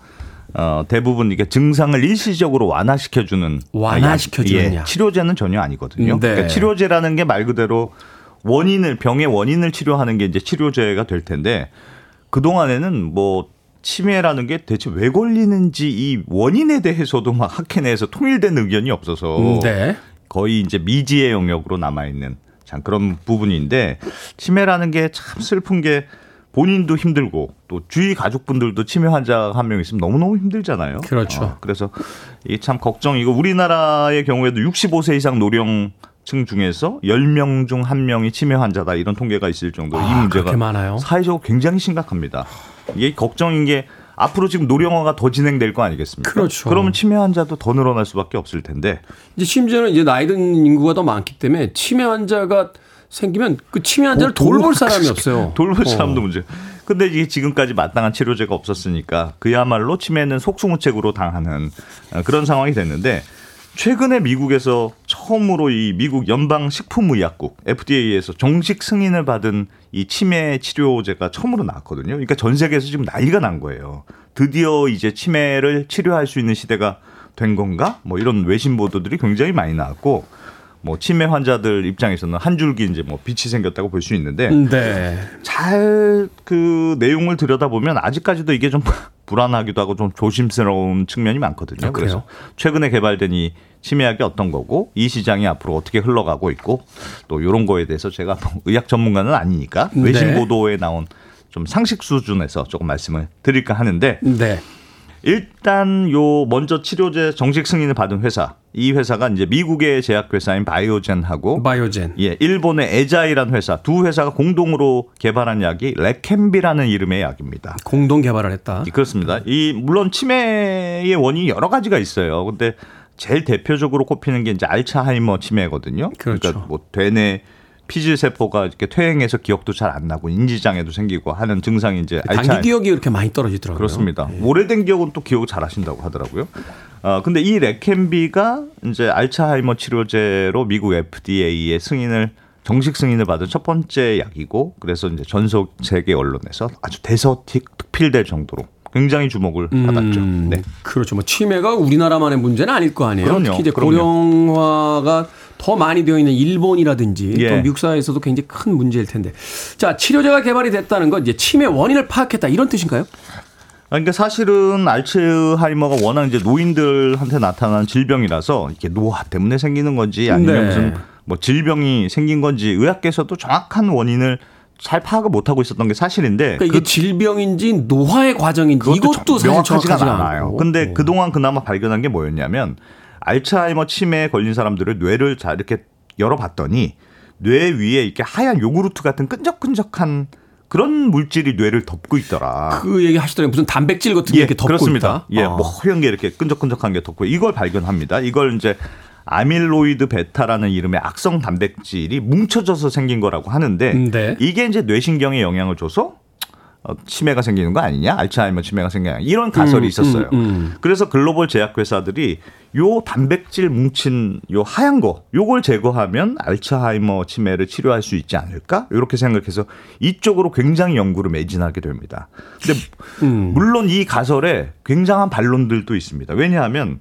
어, 대부분 이게 증상을 일시적으로 완화시켜주는 완화시켜주는 약. 예, 약. 치료제는 전혀 아니거든요. 네. 그러니까 치료제라는 게 말 그대로 원인을 병의 원인을 치료하는 게 이제 치료제가 될 텐데 그 동안에는 뭐 치매라는 게 대체 왜 걸리는지 이 원인에 대해서도 막 학회 내에서 통일된 의견이 없어서 네. 거의 이제 미지의 영역으로 남아 있는 참 그런 부분인데 치매라는 게 참 슬픈 게 본인도 힘들고 또 주위 가족분들도 치매 환자 한 명 있으면 너무너무 힘들잖아요. 그렇죠. 어, 그래서 이게 참 걱정이고 우리나라의 경우에도 65세 이상 노령 층 중에서 10명 중 1명이 치매 환자다 이런 통계가 있을 정도로 이 아, 문제가 그렇게 많아요? 사회적으로 굉장히 심각합니다. 이게 걱정인 게 앞으로 지금 노령화가 더 진행될 거 아니겠습니까? 그렇죠. 그러면 치매 환자도 더 늘어날 수밖에 없을 텐데 이제 심지어는 이제 나이 든 인구가 더 많기 때문에 치매 환자가 생기면 그 치매 환자를 뭐 돌- 돌볼 사람이 없어요. *laughs* 돌볼 어. 사람도 문제. 근데 이게 지금까지 마땅한 치료제가 없었으니까 그야말로 치매는 속수무책으로 당하는 어, 그런 상황이 됐는데 최근에 미국에서 처음으로 이 미국 연방 식품의약국 FDA에서 정식 승인을 받은 이 치매 치료제가 처음으로 나왔거든요. 그러니까 전 세계에서 지금 난리가 난 거예요. 드디어 이제 치매를 치료할 수 있는 시대가 된 건가? 뭐 이런 외신 보도들이 굉장히 많이 나왔고 뭐 치매 환자들 입장에서는 한 줄기 이제 뭐 빛이 생겼다고 볼 수 있는데 네. 잘그 내용을 들여다보면 아직까지도 이게 좀 *laughs* 불안하기도 하고 좀 조심스러운 측면이 많거든요. 아? 그래서 최근에 개발된 이 치매약이 어떤 거고 이 시장이 앞으로 어떻게 흘러가고 있고 또 이런 거에 대해서 제가 뭐 의학 전문가는 아니니까 외신 네. 보도에 나온 좀 상식 수준에서 조금 말씀을 드릴까 하는데 네. 일단 요 먼저 치료제 정식 승인을 받은 회사 이 회사가 이제 미국의 제약 회사인 바이오젠하고 바이오젠. 예, 일본의 에자이란 회사 두 회사가 공동으로 개발한 약이 레캠비라는 이름의 약입니다. 공동 개발을 했다. 그렇습니다. 이 물론 치매의 원인이 여러 가지가 있어요. 근데 제일 대표적으로 꼽히는 게 이제 알츠하이머 치매거든요. 그렇죠. 러니까 뭐 되뇌 피질 세포가 이렇게 퇴행해서 기억도 잘 안 나고 인지 장애도 생기고 하는 증상이 이제 단기 알츠하이머 기억이 이렇게 많이 떨어지더라고요. 그렇습니다. 오래된 기억은 또 기억을 잘 하신다고 하더라고요. 어, 근데 이 레캠비가 이제 알츠하이머 치료제로 미국 FDA의 승인을 정식 승인을 받은 첫 번째 약이고 그래서 이제 전 세계 언론에서 아주 대서특필될 정도로 굉장히 주목을 받았죠. 음, 네. 그렇죠. 뭐 치매가 우리나라만의 문제는 아닐 거 아니에요. 그럼요, 특히 이제 그럼요. 고령화가 더 많이 되어 있는 일본이라든지 예. 또 미국 사회에서도 굉장히 큰 문제일 텐데. 자, 치료제가 개발이 됐다는 건 이제 치매 원인을 파악했다 이런 뜻인가요? 아, 그러니까 사실은 알츠하이머가 워낙 이제 노인들한테 나타나는 질병이라서 이게 노화 때문에 생기는 건지 아니면 네. 무슨 뭐 질병이 생긴 건지 의학계에서도 정확한 원인을 잘 파악을 못 하고 있었던 게 사실인데 그러니까 이게 질병인지 노화의 과정인지 이것도 사실 명확하지가 정확하지가 않아요. 않고. 근데 어. 그동안 그나마 발견한 게 뭐였냐면 알츠하이머 치매에 걸린 사람들을 뇌를 자 이렇게 열어봤더니 뇌 위에 이렇게 하얀 요구르트 같은 끈적끈적한 그런 물질이 뇌를 덮고 있더라. 그 얘기 하시더라고요. 무슨 단백질 같은 게 이렇게 덮고 그렇습니다. 있다. 예, 아. 뭐 허연 게 이렇게 끈적끈적한 게 덮고 이걸 발견합니다. 이걸 이제 아밀로이드 베타라는 이름의 악성 단백질이 뭉쳐져서 생긴 거라고 하는데 네. 이게 이제 뇌신경에 영향을 줘서 어, 치매가 생기는 거 아니냐? 알츠하이머 치매가 생기냐? 이런 가설이 음, 있었어요. 음, 음. 그래서 글로벌 제약 회사들이 요 단백질 뭉친 요 하얀 거 요걸 제거하면 알츠하이머 치매를 치료할 수 있지 않을까? 이렇게 생각해서 이쪽으로 굉장히 연구를 매진하게 됩니다. 근데 음. 물론 이 가설에 굉장한 반론들도 있습니다. 왜냐하면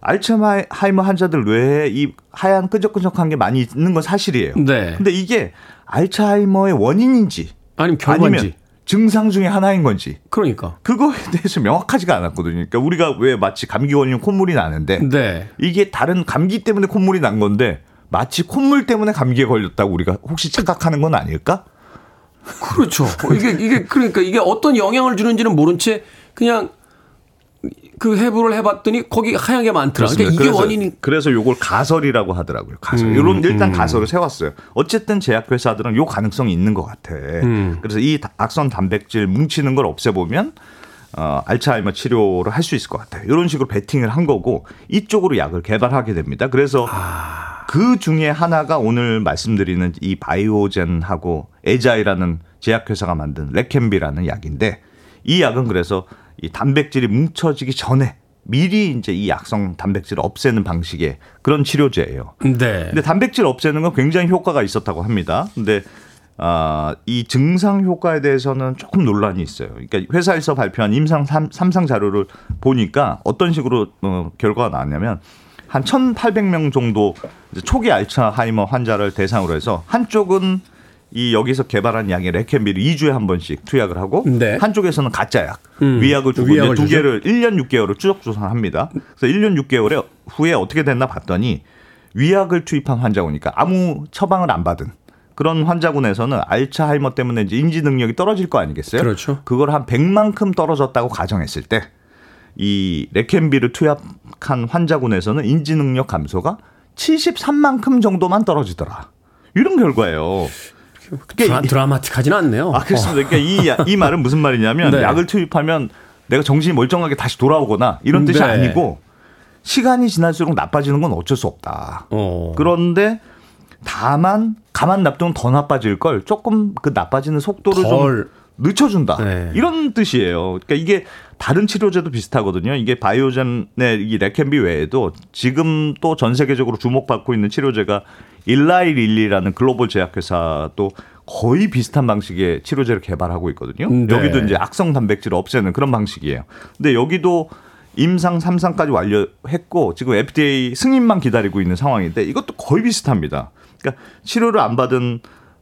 알츠하이머 환자들 뇌에 이 하얀 끈적끈적한 게 많이 있는 건 사실이에요. 네. 근데 이게 알츠하이머의 원인인지 아니면 결과인지. 증상 중에 하나인 건지 그러니까. 그거에 대해서 명확하지가 않았거든요. 그러니까 우리가 왜 마치 감기 걸리면 콧물이 나는데 네. 이게 다른 감기 때문에 콧물이 난 건데 마치 콧물 때문에 감기에 걸렸다고 우리가 혹시 착각하는 건 아닐까? 그렇죠. 이게 이게 그러니까 이게 어떤 영향을 주는지는 모른 채 그냥 그 해부를 해봤더니 거기 하얀 게 많더라. 그러니까 이게 그래서, 원인이 그래서 요걸 가설이라고 하더라고요. 가설. 음, 이런 일단 음. 가설을 세웠어요. 어쨌든 제약회사들은 요 가능성이 있는 것 같아. 음. 그래서 이 악성 단백질 뭉치는 걸 없애보면 어, 알츠하이머 치료를 할 수 있을 것 같아요. 이런 식으로 베팅을 한 거고 이쪽으로 약을 개발하게 됩니다. 그래서 그 중에 하나가 오늘 말씀드리는 이 바이오젠하고 에자이라는 제약회사가 만든 레캠비라는 약인데 이 약은 그래서 이 단백질이 뭉쳐지기 전에 미리 이제 이 약성 단백질을 없애는 방식의 그런 치료제예요. 네. 근데 단백질 없애는 건 굉장히 효과가 있었다고 합니다. 근데 아, 이 증상 효과에 대해서는 조금 논란이 있어요. 그러니까 회사에서 발표한 임상 삼상 자료를 보니까 어떤 식으로 어, 결과가 나왔냐면 한 1,800명 정도 이제 초기 알츠하이머 환자를 대상으로 해서 한쪽은 이 여기서 개발한 약의 레켄비를 2주에 한 번씩 투약을 하고 네. 한쪽에서는 가짜 약 음, 위약을 주고 위약을 두. 개를 1년 6개월을 추적 조사합니다. 그래서 1년 6개월에 후에 어떻게 됐나 봤더니 위약을 투입한 환자군이니까 아무 처방을 안 받은 그런 환자군에서는 알츠하이머 때문에 이제 인지 능력이 떨어질 거 아니겠어요? 그렇죠. 그걸 한 100만큼 떨어졌다고 가정했을 때 이 레켄비를 투약한 환자군에서는 인지 능력 감소가 73만큼 정도만 떨어지더라. 이런 결과예요. 드라, 드라마틱하진 않네요. 아, 그렇습니다. 그러니까 이, 야- 이 말은 무슨 말이냐면 네. 약을 투입하면 내가 정신이 멀쩡하게 다시 돌아오거나 이런 뜻이 네. 아니고 시간이 지날수록 나빠지는 건 어쩔 수 없다. 어. 그런데 다만 가만 놔두면 더 나빠질 걸 조금 그 나빠지는 속도를 덜. 좀 늦춰준다. 네. 이런 뜻이에요. 그러니까 이게 다른 치료제도 비슷하거든요. 이게 바이오젠의 이 레켄비 외에도 지금 또 전 세계적으로 주목받고 있는 치료제가 일라이 릴리라는 글로벌 제약회사도 거의 비슷한 방식의 치료제를 개발하고 있거든요. 네. 여기도 이제 악성 단백질을 없애는 그런 방식이에요. 근데 여기도 임상 3상까지 완료했고 지금 FDA 승인만 기다리고 있는 상황인데 이것도 거의 비슷합니다. 그러니까 치료를 안 받은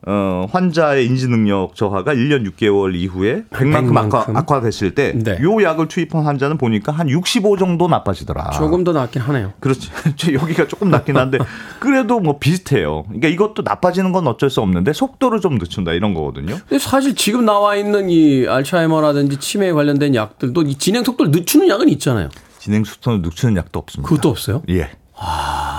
어, 환자의 인지 능력 저하가 1년 6개월 이후에 100만큼 악화, 100만큼? 악화 됐을 때요 네. 약을 투입한 환자는 보니까 한 65 정도 나빠지더라. 조금 더 낫긴 하네요. 그렇지. *laughs* 저 여기가 조금 낮긴 한데 *laughs* 그래도 뭐 비슷해요. 그러니까 이것도 나빠지는 건 어쩔 수 없는데 속도를 좀 늦춘다 이런 거거든요. 근데 사실 지금 나와 있는 이 알츠하이머라든지 치매에 관련된 약들도 이 진행 속도를 늦추는 약은 있잖아요. 진행 속도를 늦추는 약도 없습니다. 그것도 없어요? 예.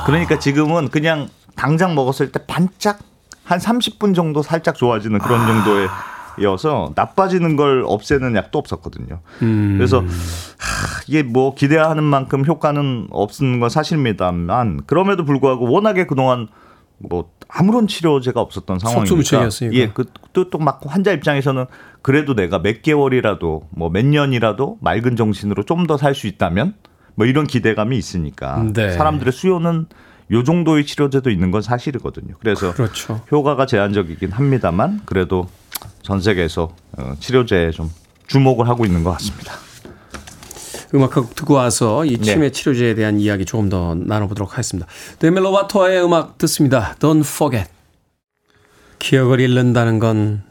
그러니까 지금은 그냥 당장 먹었을 때 반짝 한 30분 정도 살짝 좋아지는 그런 정도의 이어서 나빠지는 걸 없애는 약도 없었거든요. 그래서 하, 이게 뭐 기대하는 만큼 효과는 없는 건 사실입니다만 그럼에도 불구하고 워낙에 그동안 뭐 아무런 치료제가 없었던 상황이니까. 예, 그또또막 환자 입장에서는 그래도 내가 몇 개월이라도 뭐 몇 년이라도 맑은 정신으로 좀 더 살 수 있다면 뭐 이런 기대감이 있으니까 네. 사람들의 수요는 요 정도의 치료제도 있는 건 사실이거든요. 그래서 그렇죠. 효과가 제한적이긴 합니다만 그래도 전 세계에서 어, 치료제에 좀 주목을 하고 있는 것 같습니다. 음악 곡 듣고 와서 이 네. 치매 치료제에 대한 이야기 조금 더 나눠보도록 하겠습니다. 데멜로바토의 음악 듣습니다. Don't forget. 기억을 잃는다는 건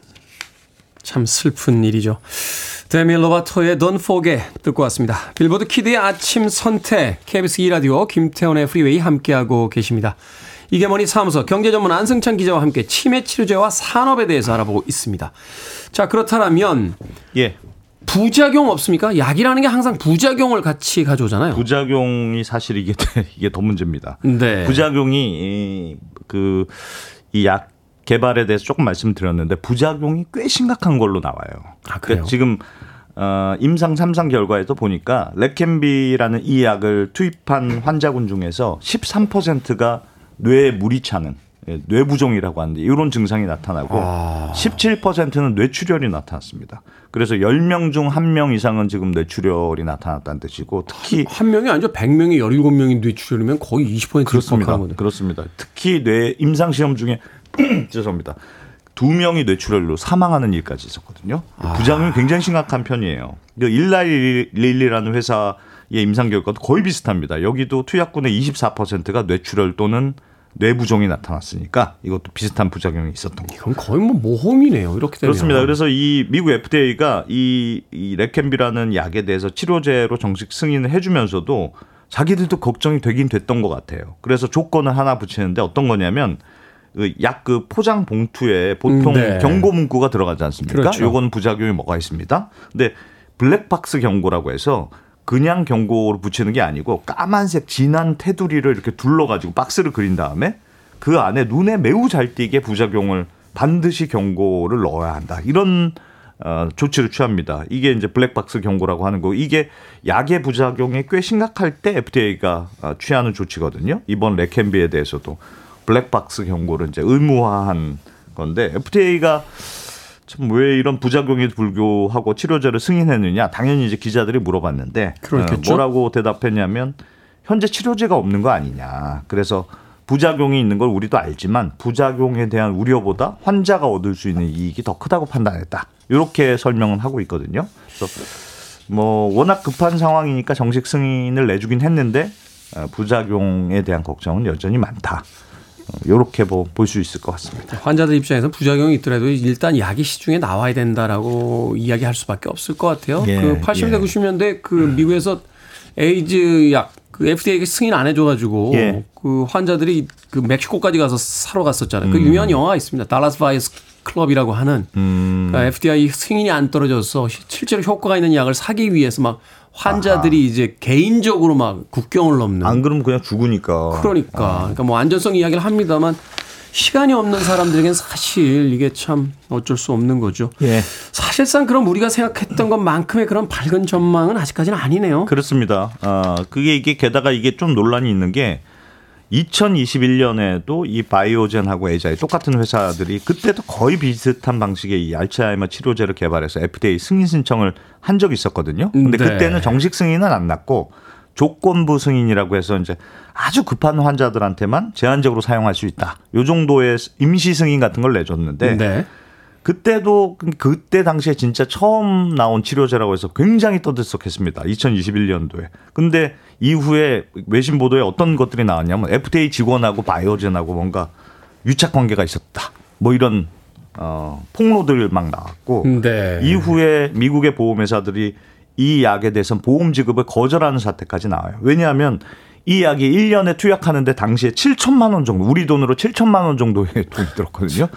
참 슬픈 일이죠. 데미 로바토의 Don't Forget 듣고 왔습니다. 빌보드 키드의 아침 선택 KBS 2라디오 김태훈의 프리웨이 함께하고 계십니다. 이게 머니 사무소 경제전문 안승찬 기자와 함께 치매 치료제와 산업에 대해서 알아보고 있습니다. 자, 그렇다면 예. 부작용 없습니까? 약이라는 게 항상 부작용을 같이 가져오잖아요. 부작용이 사실 이게 *laughs* 이게 더 문제입니다. 네. 부작용이 그이 약 개발에 대해서 조금 말씀드렸는데 부작용이 꽤 심각한 걸로 나와요. 아, 그래요? 그러니까 지금 어, 임상 3상 결과에도 보니까 레캠비라는 이 약을 투입한 환자군 중에서 13%가 뇌에 물이 차는 예, 뇌부종이라고 하는데 이런 증상이 나타나고 아. 17%는 뇌출혈이 나타났습니다. 그래서 10명 중 1명 이상은 지금 뇌출혈이 나타났다는 뜻이고 특히 한 명이 아니죠. 100명이 17명이 뇌출혈이면 거의 20% 그렇습니다. 그렇습니다. 특히 뇌 임상 시험 중에 *clears throat* 죄송합니다. 두 명이 뇌출혈로 사망하는 일까지 있었거든요. 아. 부작용이 굉장히 심각한 편이에요. 일라릴리라는 회사의 임상 결과도 거의 비슷합니다. 여기도 투약군의 24%가 뇌출혈 또는 뇌부종이 나타났으니까 이것도 비슷한 부작용이 있었던 거죠. 그럼 거의 뭐 모험이네요. 이렇게 되면. 그렇습니다. 그래서 이 미국 FDA가 이, 이 레캠비라는 약에 대해서 치료제로 정식 승인을 해주면서도 자기들도 걱정이 되긴 됐던 것 같아요. 그래서 조건을 하나 붙이는데 어떤 거냐면 약 그 포장 봉투에 보통 네. 경고 문구가 들어가지 않습니까? 그렇죠. 요건 부작용이 뭐가 있습니다. 근데 블랙박스 경고라고 해서 그냥 경고를 붙이는 게 아니고 까만색 진한 테두리를 이렇게 둘러가지고 박스를 그린 다음에 그 안에 눈에 매우 잘 띄게 부작용을 반드시 경고를 넣어야 한다. 이런 어, 조치를 취합니다. 이게 이제 블랙박스 경고라고 하는 거. 이게 약의 부작용이 꽤 심각할 때 FDA가 어, 취하는 조치거든요. 이번 레캠비에 대해서도 블랙박스 경고를 이제 의무화한 건데 FDA가 참 왜 이런 부작용에 불구하고 치료제를 승인했느냐? 당연히 이제 기자들이 물어봤는데 그렇겠죠. 어, 뭐라고 대답했냐면 현재 치료제가 없는 거 아니냐. 그래서 부작용이 있는 걸 우리도 알지만 부작용에 대한 우려보다 환자가 얻을 수 있는 이익이 더 크다고 판단했다. 이렇게 설명을 하고 있거든요. 그래서 뭐 워낙 급한 상황이니까 정식 승인을 내주긴 했는데 어, 부작용에 대한 걱정은 여전히 많다. 이렇게 뭐 볼 수 있을 것 같습니다. 환자들 입장에서 부작용이 있더라도 일단 약이 시중에 나와야 된다라고 이야기할 수밖에 없을 것 같아요. 예, 그 80대 예. 90년대 그 미국에서 에이즈 약 그 FDA가 승인 안 해줘가지고 예. 그 환자들이 그 멕시코까지 가서 사러 갔었잖아요. 음. 그 유명한 영화가 있습니다. 달라스 바이어스 클럽이라고 하는 음. 그러니까 FDA 승인이 안 떨어져서 시- 실제로 효과가 있는 약을 사기 위해서 막 환자들이 이제 개인적으로 막 국경을 넘는 안 그러면 그냥 죽으니까. 그러니까. 그러니까 뭐 안전성 이야기를 합니다만 시간이 없는 사람들에겐 사실 이게 참 어쩔 수 없는 거죠. 예. 사실상 그럼 우리가 생각했던 것만큼의 그런 밝은 전망은 아직까지는 아니네요. 그렇습니다. 어, 그게 이게 게다가 이게 좀 논란이 있는 게 2021년에도 이 바이오젠하고 에이자이 똑같은 회사들이 그때도 거의 비슷한 방식의 이 알츠하이머 치료제를 개발해서 FDA 승인 신청을 한 적이 있었거든요. 근데 네. 그때는 정식 승인은 안 났고 조건부 승인이라고 해서 이제 아주 급한 환자들한테만 제한적으로 사용할 수 있다. 요 정도의 임시 승인 같은 걸 내줬는데 네. 그때도 그때 당시에 진짜 처음 나온 치료제라고 해서 굉장히 떠들썩했습니다. 2021년도에. 근데 이후에 외신 보도에 어떤 것들이 나왔냐면 FDA 직원하고 바이오젠하고 뭔가 유착 관계가 있었다. 뭐 이런 어 폭로들 막 나왔고 네. 이후에 미국의 보험회사들이 이 약에 대해서 보험 지급을 거절하는 사태까지 나와요. 왜냐하면 이 약이 1년에 투약하는데 당시에 7천만 원 정도, 우리 돈으로 7천만 원 정도의 돈이 들었거든요.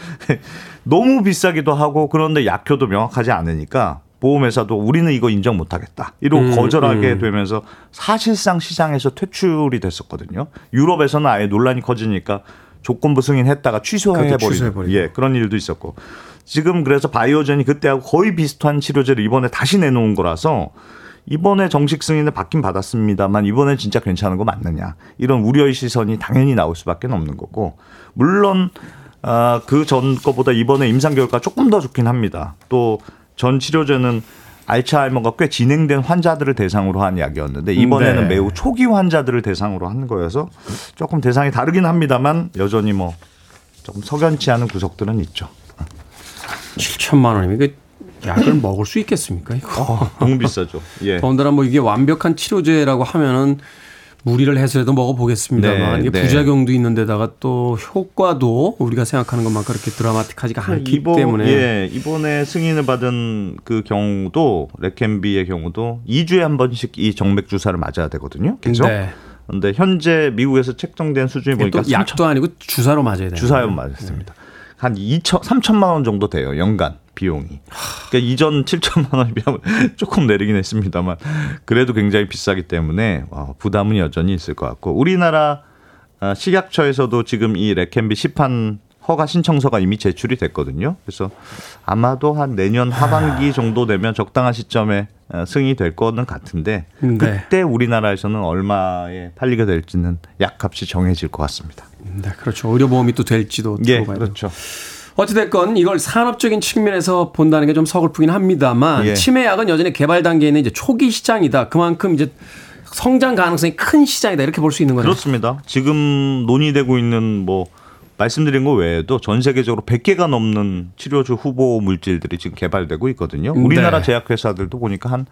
너무 비싸기도 하고 그런데 약효도 명확하지 않으니까 보험회사도 우리는 이거 인정 못하겠다. 이러고 음, 거절하게 음. 되면서 사실상 시장에서 퇴출이 됐었거든요. 유럽에서는 아예 논란이 커지니까 조건부 승인했다가 취소해버리는. 예, 그런 일도 있었고 지금 그래서 바이오젠이 그때하고 거의 비슷한 치료제를 이번에 다시 내놓은 거라서 이번에 정식 승인을 받긴 받았습니다만 이번에 진짜 괜찮은 거 맞느냐 이런 우려의 시선이 당연히 나올 수밖에 없는 거고 물론 아, 그 전 거보다 이번에 임상 결과 조금 더 좋긴 합니다. 또 전 치료제는 알츠하이머가 꽤 진행된 환자들을 대상으로 한 약이었는데 이번에는 네. 매우 초기 환자들을 대상으로 한 거여서 조금 대상이 다르긴 합니다만 여전히 뭐 조금 석연치 않은 구석들은 있죠. 7천만 원이면 이게 약을 먹을 수 있겠습니까? 이거. 너무 비싸죠. 예. 더군다나 뭐 이게 완벽한 치료제라고 하면은 무리를 해서라도 먹어보겠습니다만 네, 이게 네. 부작용도 있는데다가 또 효과도 우리가 생각하는 것만 그렇게 드라마틱하지가 않기 이번, 때문에 예, 이번에 승인을 받은 그 경우도 레켄비의 경우도 2주에 한 번씩 이 정맥 주사를 맞아야 되거든요. 계속. 네. 근데 현재 미국에서 책정된 수준이 보니까 또 약도 아니고 주사로 맞아야 돼요. 주사요 맞습니다. 한 2천 3천만 원 정도 돼요 연간 비용이. 그러니까 이전 7천만 원에 비하면 *laughs* 조금 내리긴 했습니다만 그래도 굉장히 비싸기 때문에 와, 부담은 여전히 있을 것 같고 우리나라 아, 식약처에서도 지금 이 레캔비 시판 허가 신청서가 이미 제출이 됐거든요. 그래서 아마도 한 내년 하반기 정도 되면 적당한 시점에 어, 승인이 될 거는 같은데 네. 그때 우리나라에서는 얼마에 팔리게 될지는 약값이 정해질 것 같습니다. 네, 그렇죠. 의료보험이 또 될지도 예. 그렇죠. 어찌됐건 이걸 산업적인 측면에서 본다는 게 좀 서글프긴 합니다만 예. 치매약은 여전히 개발 단계에 있는 이제 초기 시장이다. 그만큼 이제 성장 가능성이 큰 시장이다. 이렇게 볼 수 있는 거네요. 그렇습니다. 지금 논의되고 있는 뭐 말씀드린 거 외에도 전 세계적으로 100개가 넘는 치료주 후보 물질들이 지금 개발되고 있거든요. 네. 우리나라 제약회사들도 보니까 한,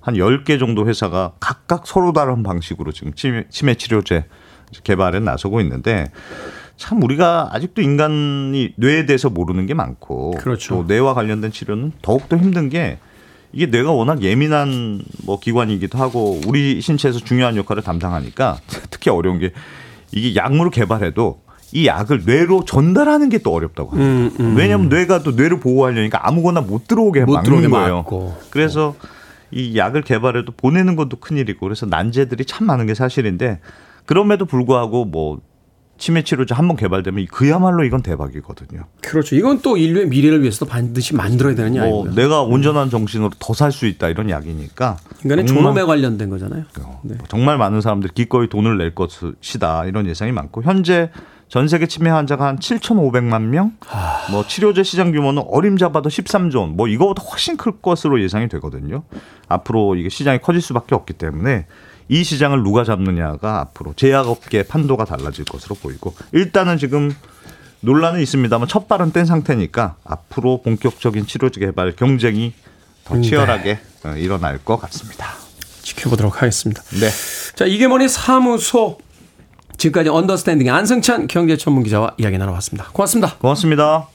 한 10개 정도 회사가 각각 서로 다른 방식으로 지금 치매, 치매 치료제 개발에 나서고 있는데 참 우리가 아직도 인간이 뇌에 대해서 모르는 게 많고 그렇죠. 또 뇌와 관련된 치료는 더욱더 힘든 게 이게 뇌가 워낙 예민한 뭐 기관이기도 하고 우리 신체에서 중요한 역할을 담당하니까 특히 어려운 게 이게 약물을 개발해도 이 약을 뇌로 전달하는 게 또 어렵다고 합니다. 음, 음. 왜냐하면 뇌가 또 뇌를 보호하려니까 아무거나 못 들어오게 못 막는 거예요. 막고. 그래서 이 약을 개발해도 보내는 것도 큰일이고 그래서 난제들이 참 많은 게 사실인데 그럼에도 불구하고 뭐 치매 치료제 한 번 개발되면 그야말로 이건 대박이거든요. 그렇죠. 이건 또 인류의 미래를 위해서도 반드시 만들어야 되는 뭐 약이고요. 내가 온전한 정신으로 더 살 수 있다 이런 약이니까 인간의 존엄에 관련된 거잖아요. 네. 뭐 정말 많은 사람들이 기꺼이 돈을 낼 것이다 이런 예상이 많고 현재 전 세계 치매 환자가 한 7,500만 명, 뭐 치료제 시장 규모는 어림잡아도 13조 원, 뭐 이거보다 훨씬 클 것으로 예상이 되거든요. 앞으로 이게 시장이 커질 수밖에 없기 때문에 이 시장을 누가 잡느냐가 앞으로 제약업계 판도가 달라질 것으로 보이고 일단은 지금 논란은 있습니다만 첫 발은 뗀 상태니까 앞으로 본격적인 치료제 개발 경쟁이 더 치열하게 어, 일어날 것 같습니다. 지켜보도록 하겠습니다. 네. 자, 이게 머니 사무소. 지금까지 언더스탠딩 안승찬 경제 전문 기자와 이야기 나눠봤습니다. 고맙습니다. 고맙습니다.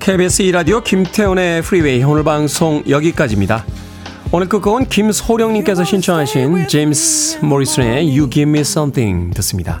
KBS 2라디오 김태훈의 프리웨이 오늘 방송 여기까지입니다. 오늘 끝곡은 김소령님께서 신청하신 제임스 모리슨의 You Give Me Something 듣습니다.